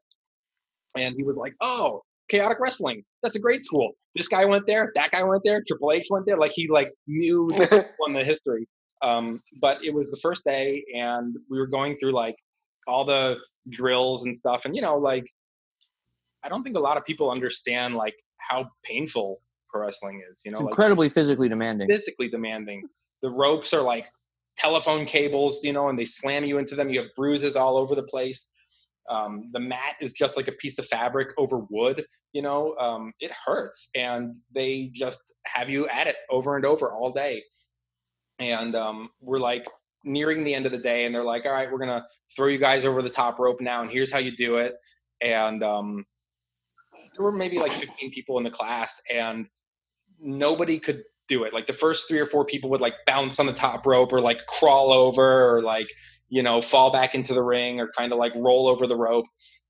and he was like, "Oh, chaotic wrestling. That's a great school. This guy went there. That guy went there. Triple H went there. Like he like knew this on the history. Um, but it was the first day, and we were going through like all the drills and stuff, and you know, like I don't think a lot of people understand like how painful pro wrestling is. You know, like, incredibly physically demanding. physically demanding. The ropes are like telephone cables, you know, and they slam you into them. You have bruises all over the place. Um, the mat is just like a piece of fabric over wood, you know, um, it hurts. And they just have you at it over and over all day. And um, we're like nearing the end of the day, and they're like, all right, we're to throw you guys over the top rope now, and here's how you do it. And um, there were maybe like 15 people in the class, and nobody could do it. Like the first three or four people would like bounce on the top rope or like crawl over or like, you know, fall back into the ring or kind of like roll over the rope.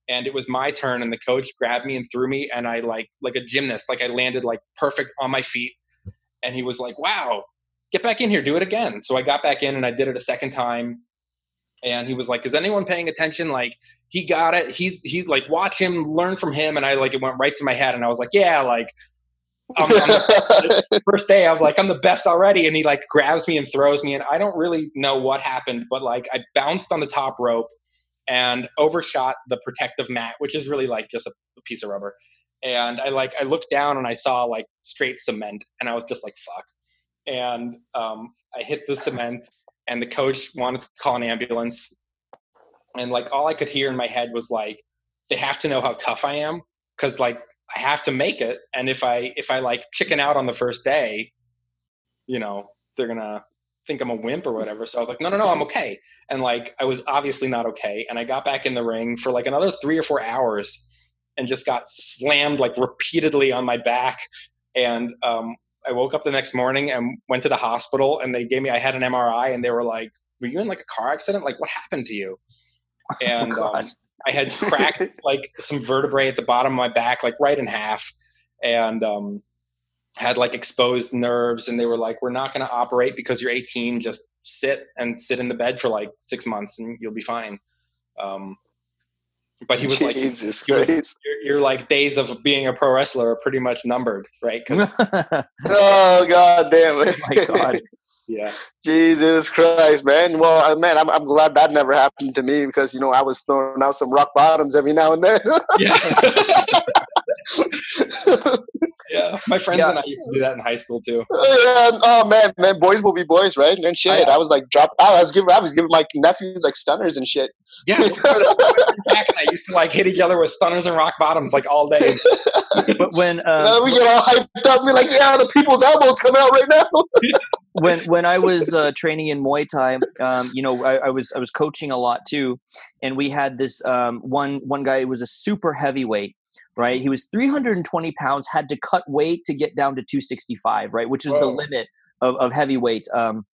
And it was my turn and the coach grabbed me and threw me and I like like a gymnast, like I landed like perfect on my feet. And he was like, Wow, get back in here, do it again. So I got back in and I did it a second time. And he was like, Is anyone paying attention? Like, he got it. He's he's like, watch him, learn from him. And I like it went right to my head and I was like, Yeah, like I'm, I'm first day I'm like I'm the best already and he like grabs me and throws me and I don't really know what happened but like I bounced on the top rope and overshot the protective mat which is really like just a, a piece of rubber and I like I looked down and I saw like straight cement and I was just like fuck and um, I hit the cement and the coach wanted to call an ambulance and like all I could hear in my head was like they have to know how tough I am because like I have to make it. And if I if I like chicken out on the first day, you know, they're gonna think I'm a wimp or whatever. So I was like, no, no, no, I'm okay. And like I was obviously not okay. And I got back in the ring for like another three or four hours and just got slammed like repeatedly on my back. And um, I woke up the next morning and went to the hospital and they gave me I had an MRI and they were like, Were you in like a car accident? Like what happened to you? And oh, um, I had cracked like some vertebrae at the bottom of my back, like right in half, and um, had like exposed nerves. And they were like, "We're not going to operate because you're 18. Just sit and sit in the bed for like six months, and you'll be fine." Um, but he was like, Jesus he was- Christ. your, your like days of being a pro wrestler are pretty much numbered, right? 'Cause- Oh god damn it. my God. yeah, Jesus Christ, man. Well, uh, man, I'm, I'm glad that never happened to me because you know I was throwing out some rock bottoms every now and then. yeah, yeah. My friends Yeah. and I used to do that in high school too. Yeah, oh man, man, boys will be boys, right? And shit, I- I, was like drop out. I was giving, I was giving my nephews like stunners and shit. Yeah, back and I used to like hit each other with stunners and rock bottoms like all day. but when Uh, uh, we get all hyped up. We're like, yeah, the people's elbows come out right now. when when I was uh, training in Muay Thai, um, you know, I, I was I was coaching a lot too, and we had this um, one one guy who was a super heavyweight. Right, he was 320 pounds. Had to cut weight to get down to 265. Right, which is the limit of, of heavyweight. Um,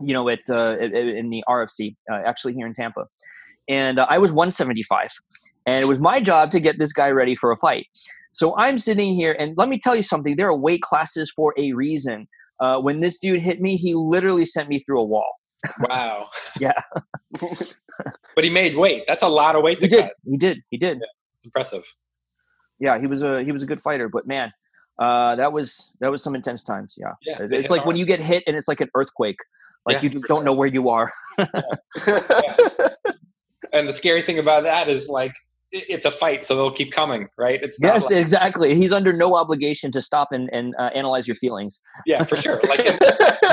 you know, at uh, in the RFC, uh, actually here in Tampa, and uh, I was 175, and it was my job to get this guy ready for a fight. So I'm sitting here, and let me tell you something: there are weight classes for a reason. Uh, when this dude hit me, he literally sent me through a wall. Wow. Yeah. but he made weight. That's a lot of weight to He did. cut. He did. He did. It's impressive. Yeah, he was a he was a good fighter, but man, uh, that was that was some intense times. Yeah, Yeah. it's like when you get hit and it's like an earthquake. Like Yeah, you just don't sure. know where you are. And the scary thing about that is like it's a fight, so they'll keep coming, right? It's yes, like- exactly. He's under no obligation to stop and and uh, analyze your feelings. yeah, for sure. Like in,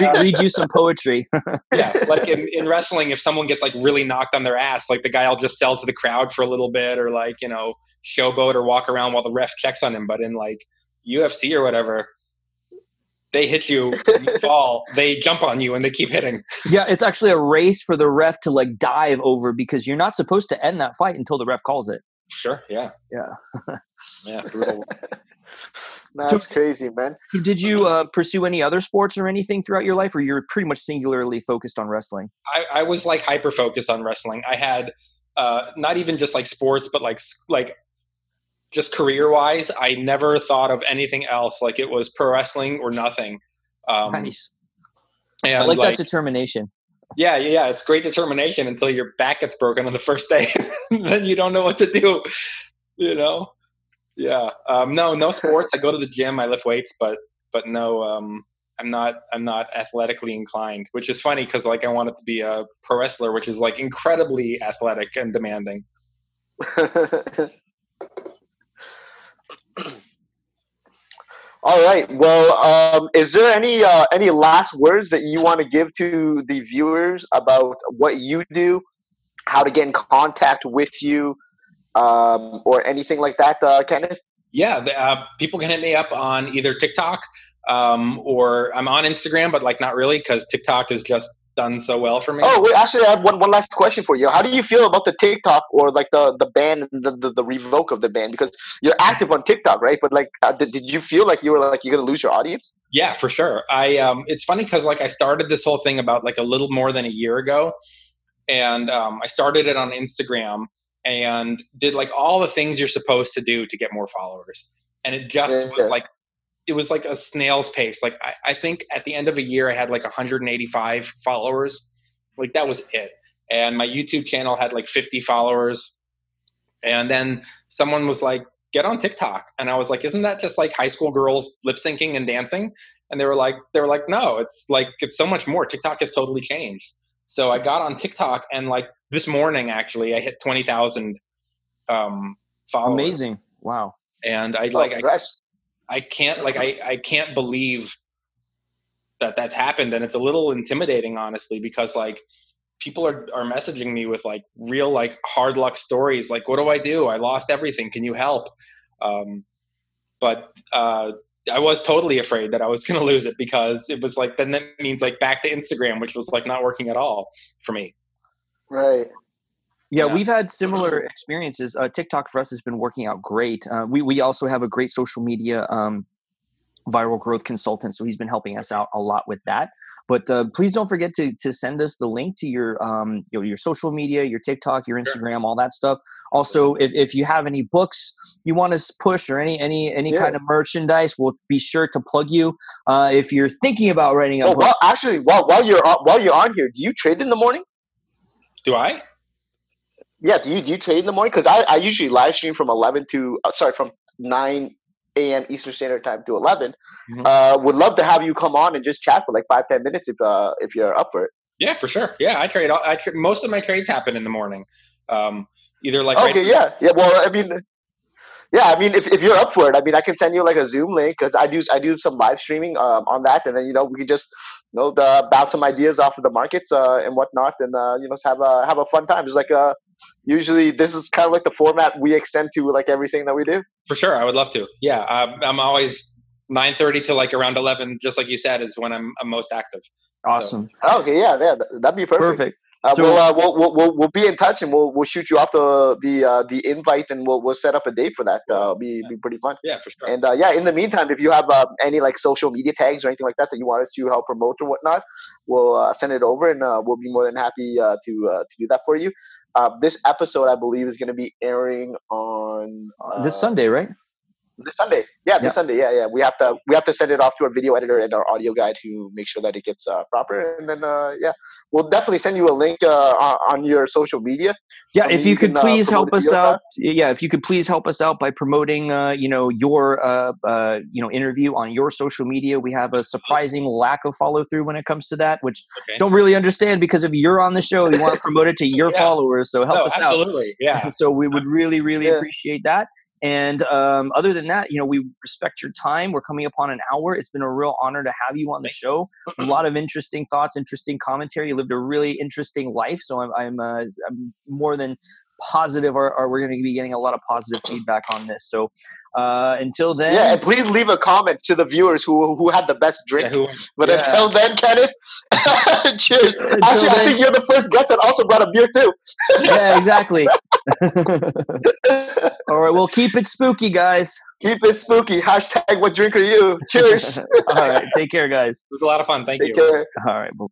Re- read you some poetry. yeah, like in, in wrestling, if someone gets like really knocked on their ass, like the guy will just sell to the crowd for a little bit, or like you know showboat or walk around while the ref checks on him. But in like UFC or whatever, they hit you, you fall, they jump on you, and they keep hitting. yeah, it's actually a race for the ref to like dive over because you're not supposed to end that fight until the ref calls it. Sure. Yeah. Yeah. Yeah. brutal. That's crazy, man. Did you uh, pursue any other sports or anything throughout your life, or you're pretty much singularly focused on wrestling? I, I was like hyper focused on wrestling. I had uh, not even just like sports, but like like just career wise. I never thought of anything else. Like it was pro wrestling or nothing. Um, nice. And I like, like, that determination. Yeah, yeah, it's great determination until your back gets broken on the first day. then you don't know what to do. You know? Yeah. Um, no, no sports. I go to the gym. I lift weights, but but no, um, I'm not. I'm not athletically inclined, which is funny because like I wanted to be a pro wrestler, which is like incredibly athletic and demanding. All right. Well, um, is there any uh, any last words that you want to give to the viewers about what you do, how to get in contact with you, um, or anything like that, uh, Kenneth? Yeah, the, uh, people can hit me up on either TikTok um, or I'm on Instagram, but like not really because TikTok is just done so well for me. Oh, wait, actually, I have one, one last question for you. How do you feel about the TikTok or like the the ban and the, the, the revoke of the ban? Because you're active on TikTok, right? But like, uh, did, did you feel like you were like you're gonna lose your audience? Yeah, for sure. I um, it's funny because like I started this whole thing about like a little more than a year ago, and um, I started it on Instagram and did like all the things you're supposed to do to get more followers, and it just yeah. was like it was like a snail's pace. Like I, I think at the end of a year, I had like 185 followers. Like that was it. And my YouTube channel had like 50 followers. And then someone was like, get on TikTok. And I was like, isn't that just like high school girls lip syncing and dancing? And they were like, they were like, no, it's like, it's so much more. TikTok has totally changed. So I got on TikTok and like this morning, actually, I hit 20,000 um, followers. Amazing. Wow. And I like, I, I can't like I, I can't believe that that's happened. And it's a little intimidating honestly because like people are, are messaging me with like real like hard luck stories like what do i do? I lost everything. Can you help? Um, but uh, i was totally afraid that i was going to lose it because it was like then that means like back to instagram which was like not working at all for me. Right yeah, yeah, we've had similar experiences. Uh, TikTok for us has been working out great. Uh, we we also have a great social media um, viral growth consultant, so he's been helping us out a lot with that. But uh, please don't forget to to send us the link to your um, you know, your social media, your TikTok, your Instagram, all that stuff. Also, if, if you have any books you want to push or any any any yeah. kind of merchandise, we'll be sure to plug you. Uh, if you're thinking about writing a oh, book, well, actually, while while you're on, while you're on here, do you trade in the morning? Do I? Yeah, do you do you trade in the morning? Because I, I usually live stream from eleven to uh, sorry from nine a.m. Eastern Standard Time to 11 mm-hmm. Uh, would love to have you come on and just chat for like five ten minutes if uh if you're up for it. Yeah, for sure. Yeah, I trade. I tra- most of my trades happen in the morning. Um, either like okay, right yeah, yeah. Well, I mean, yeah, I mean, if, if you're up for it, I mean, I can send you like a Zoom link because I do I do some live streaming um, on that, and then you know we can just you know uh, bounce some ideas off of the markets uh, and whatnot, and uh, you know have a have a fun time. It's like a usually this is kind of like the format we extend to like everything that we do. For sure, I would love to. Yeah, I'm, I'm always nine thirty to like around eleven, just like you said, is when I'm, I'm most active. Awesome. So. Okay, yeah, yeah, that'd be perfect. Perfect. Uh, so, we'll, uh, we'll, we'll, we'll, we'll be in touch and we'll, we'll shoot you off the the uh, the invite and we'll, we'll set up a date for that. Uh, be be pretty fun. Yeah, for sure. And uh, yeah, in the meantime, if you have uh, any like social media tags or anything like that that you want us to help promote or whatnot, we'll uh, send it over and uh, we'll be more than happy uh, to uh, to do that for you. Uh, this episode, I believe, is going to be airing on uh, this Sunday, right? This Sunday, yeah, this yep. Sunday, yeah, yeah. We have to we have to send it off to our video editor and our audio guy to make sure that it gets uh, proper, and then uh, yeah, we'll definitely send you a link uh, on your social media. Yeah, if you, you could can, uh, please help us out. Yeah, if you could please help us out by promoting, uh, you know, your uh, you know interview on your social media. We have a surprising lack of follow through when it comes to that, which okay. don't really understand because if you're on the show, you want to promote it to your yeah. followers. So help no, us absolutely. out. Absolutely, yeah. so we would really, really yeah. appreciate that. And um, other than that, you know, we respect your time. We're coming upon an hour. It's been a real honor to have you on the show. A lot of interesting thoughts, interesting commentary. You lived a really interesting life, so I'm I'm, uh, I'm more than positive or, or we're going to be getting a lot of positive feedback on this so uh, until then yeah and please leave a comment to the viewers who who had the best drink yeah, who, but yeah. until then kenneth cheers until actually then, i think you're the first guest that also brought a beer too yeah exactly All right, well, keep it spooky, guys. Keep it spooky. Hashtag what drink are you? Cheers. All right, take care, guys. It was a lot of fun. Thank take you. Care. All right. Well-